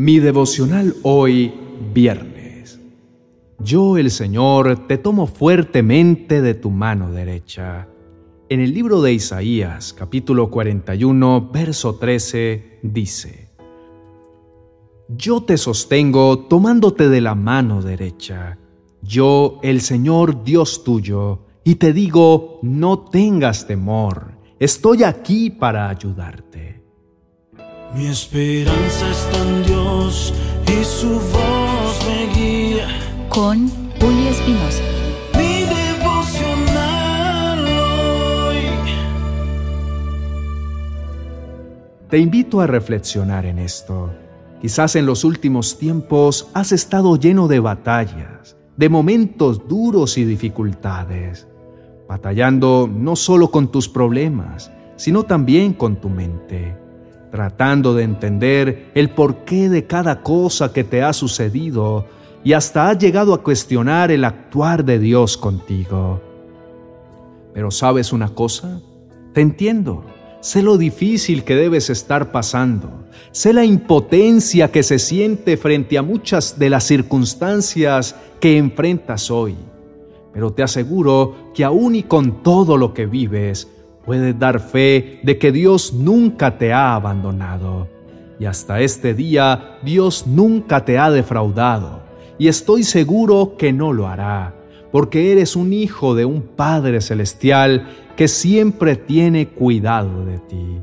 Mi devocional hoy, viernes. Yo, el Señor, te tomo fuertemente de tu mano derecha. En el libro de Isaías, capítulo 41, verso 13, dice, Yo te sostengo tomándote de la mano derecha. Yo, el Señor Dios tuyo, y te digo, no tengas temor, estoy aquí para ayudarte. Mi esperanza está en Dios y su voz me guía. Con Julio Espinosa. Mi devocional hoy. Te invito a reflexionar en esto. Quizás en los últimos tiempos has estado lleno de batallas, de momentos duros y dificultades, batallando no solo con tus problemas, sino también con tu mente tratando de entender el porqué de cada cosa que te ha sucedido y hasta has llegado a cuestionar el actuar de Dios contigo. Pero ¿sabes una cosa? Te entiendo. Sé lo difícil que debes estar pasando. Sé la impotencia que se siente frente a muchas de las circunstancias que enfrentas hoy. Pero te aseguro que aún y con todo lo que vives, puedes dar fe de que Dios nunca te ha abandonado. Y hasta este día Dios nunca te ha defraudado. Y estoy seguro que no lo hará, porque eres un hijo de un Padre Celestial que siempre tiene cuidado de ti.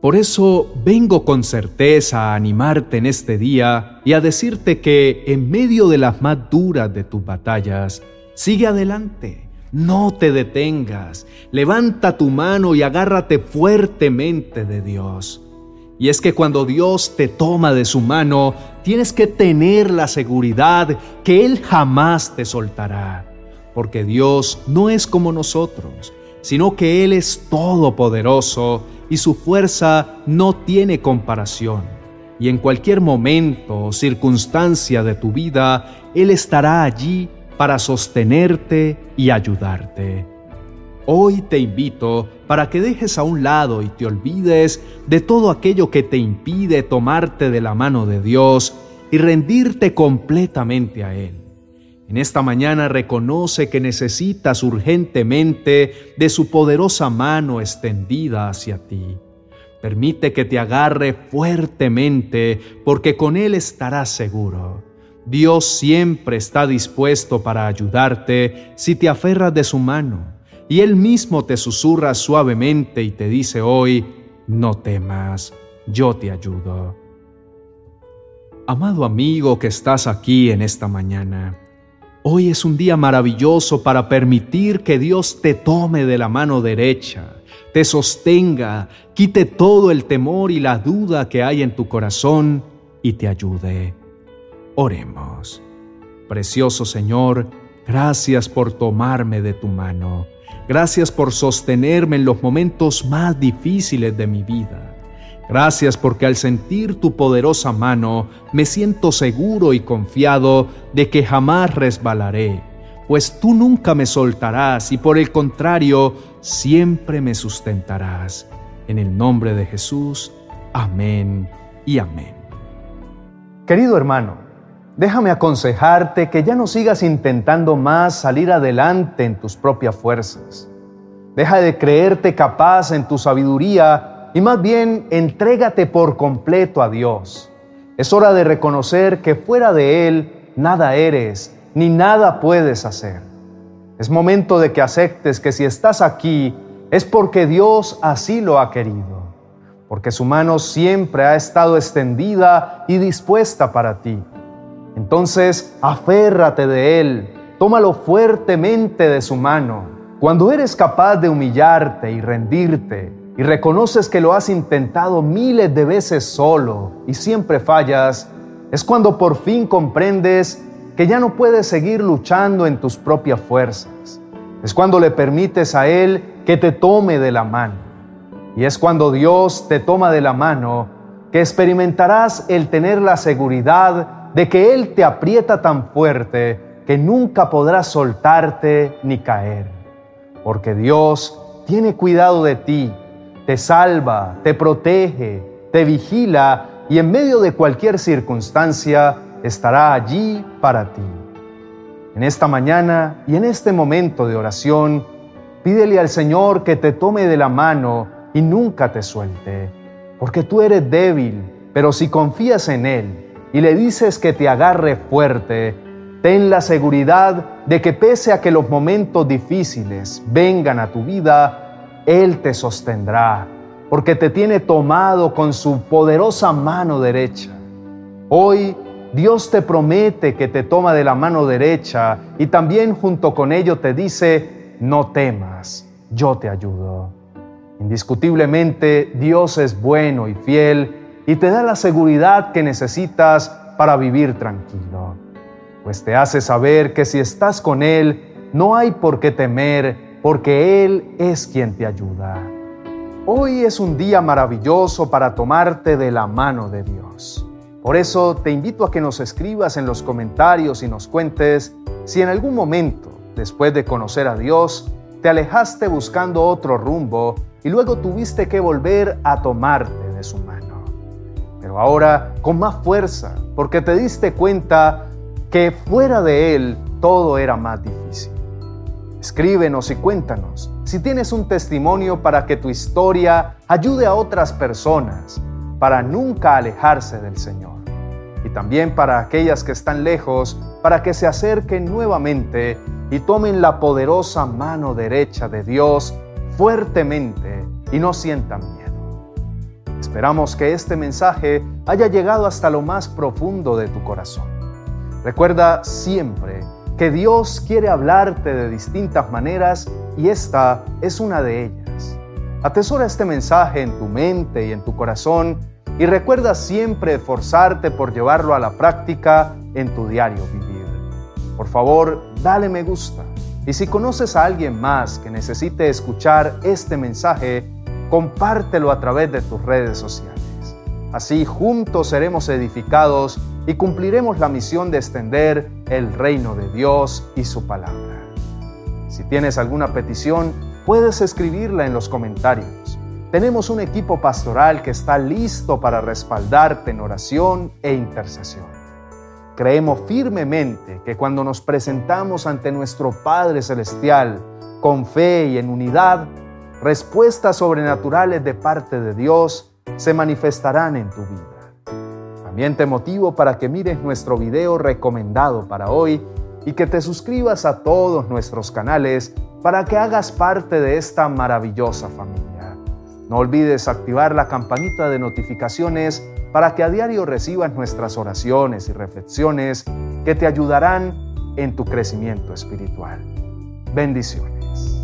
Por eso vengo con certeza a animarte en este día y a decirte que en medio de las más duras de tus batallas, sigue adelante no te detengas, levanta tu mano y agárrate fuertemente de Dios. Y es que cuando Dios te toma de su mano, tienes que tener la seguridad que Él jamás te soltará, porque Dios no es como nosotros, sino que Él es todopoderoso y su fuerza no tiene comparación. Y en cualquier momento o circunstancia de tu vida, Él estará allí para sostenerte y ayudarte. Hoy te invito para que dejes a un lado y te olvides de todo aquello que te impide tomarte de la mano de Dios y rendirte completamente a Él. En esta mañana reconoce que necesitas urgentemente de su poderosa mano extendida hacia ti. Permite que te agarre fuertemente porque con Él estarás seguro. Dios siempre está dispuesto para ayudarte si te aferras de su mano, y Él mismo te susurra suavemente y te dice hoy, no temas, yo te ayudo. Amado amigo que estás aquí en esta mañana, hoy es un día maravilloso para permitir que Dios te tome de la mano derecha, te sostenga, quite todo el temor y la duda que hay en tu corazón y te ayude. Oremos. Precioso Señor, gracias por tomarme de tu mano. Gracias por sostenerme en los momentos más difíciles de mi vida. Gracias porque al sentir tu poderosa mano me siento seguro y confiado de que jamás resbalaré, pues tú nunca me soltarás y por el contrario siempre me sustentarás. En el nombre de Jesús, amén y amén. Querido hermano, Déjame aconsejarte que ya no sigas intentando más salir adelante en tus propias fuerzas. Deja de creerte capaz en tu sabiduría y más bien entrégate por completo a Dios. Es hora de reconocer que fuera de Él nada eres ni nada puedes hacer. Es momento de que aceptes que si estás aquí es porque Dios así lo ha querido, porque su mano siempre ha estado extendida y dispuesta para ti entonces, aférrate de Él, tómalo fuertemente de su mano. Cuando eres capaz de humillarte y rendirte y reconoces que lo has intentado miles de veces solo y siempre fallas, es cuando por fin comprendes que ya no puedes seguir luchando en tus propias fuerzas. Es cuando le permites a Él que te tome de la mano. Y es cuando Dios te toma de la mano que experimentarás el tener la seguridad de que Él te aprieta tan fuerte que nunca podrás soltarte ni caer. Porque Dios tiene cuidado de ti, te salva, te protege, te vigila y en medio de cualquier circunstancia estará allí para ti. En esta mañana y en este momento de oración, pídele al Señor que te tome de la mano y nunca te suelte, porque tú eres débil, pero si confías en Él y le dices que te agarre fuerte, ten la seguridad de que pese a que los momentos difíciles vengan a tu vida, Él te sostendrá, porque te tiene tomado con su poderosa mano derecha. Hoy Dios te promete que te toma de la mano derecha y también junto con ello te dice, no temas, yo te ayudo. Indiscutiblemente Dios es bueno y fiel y te da la seguridad que necesitas para vivir tranquilo, pues te hace saber que si estás con Él, no hay por qué temer, porque Él es quien te ayuda. Hoy es un día maravilloso para tomarte de la mano de Dios. Por eso te invito a que nos escribas en los comentarios y nos cuentes si en algún momento, después de conocer a Dios, te alejaste buscando otro rumbo y luego tuviste que volver a tomarte de su mano. Ahora con más fuerza, porque te diste cuenta que fuera de Él todo era más difícil. Escríbenos y cuéntanos si tienes un testimonio para que tu historia ayude a otras personas para nunca alejarse del Señor. Y también para aquellas que están lejos, para que se acerquen nuevamente y tomen la poderosa mano derecha de Dios fuertemente y no sientan miedo. Esperamos que este mensaje haya llegado hasta lo más profundo de tu corazón. Recuerda siempre que Dios quiere hablarte de distintas maneras y esta es una de ellas. Atesora este mensaje en tu mente y en tu corazón y recuerda siempre esforzarte por llevarlo a la práctica en tu diario vivir. Por favor, dale me gusta. Y si conoces a alguien más que necesite escuchar este mensaje, compártelo a través de tus redes sociales. Así juntos seremos edificados y cumpliremos la misión de extender el reino de Dios y su palabra. Si tienes alguna petición, puedes escribirla en los comentarios. Tenemos un equipo pastoral que está listo para respaldarte en oración e intercesión. Creemos firmemente que cuando nos presentamos ante nuestro Padre Celestial con fe y en unidad, respuestas sobrenaturales de parte de Dios se manifestarán en tu vida. También te motivo para que mires nuestro video recomendado para hoy y que te suscribas a todos nuestros canales para que hagas parte de esta maravillosa familia. No olvides activar la campanita de notificaciones para que a diario recibas nuestras oraciones y reflexiones que te ayudarán en tu crecimiento espiritual. Bendiciones.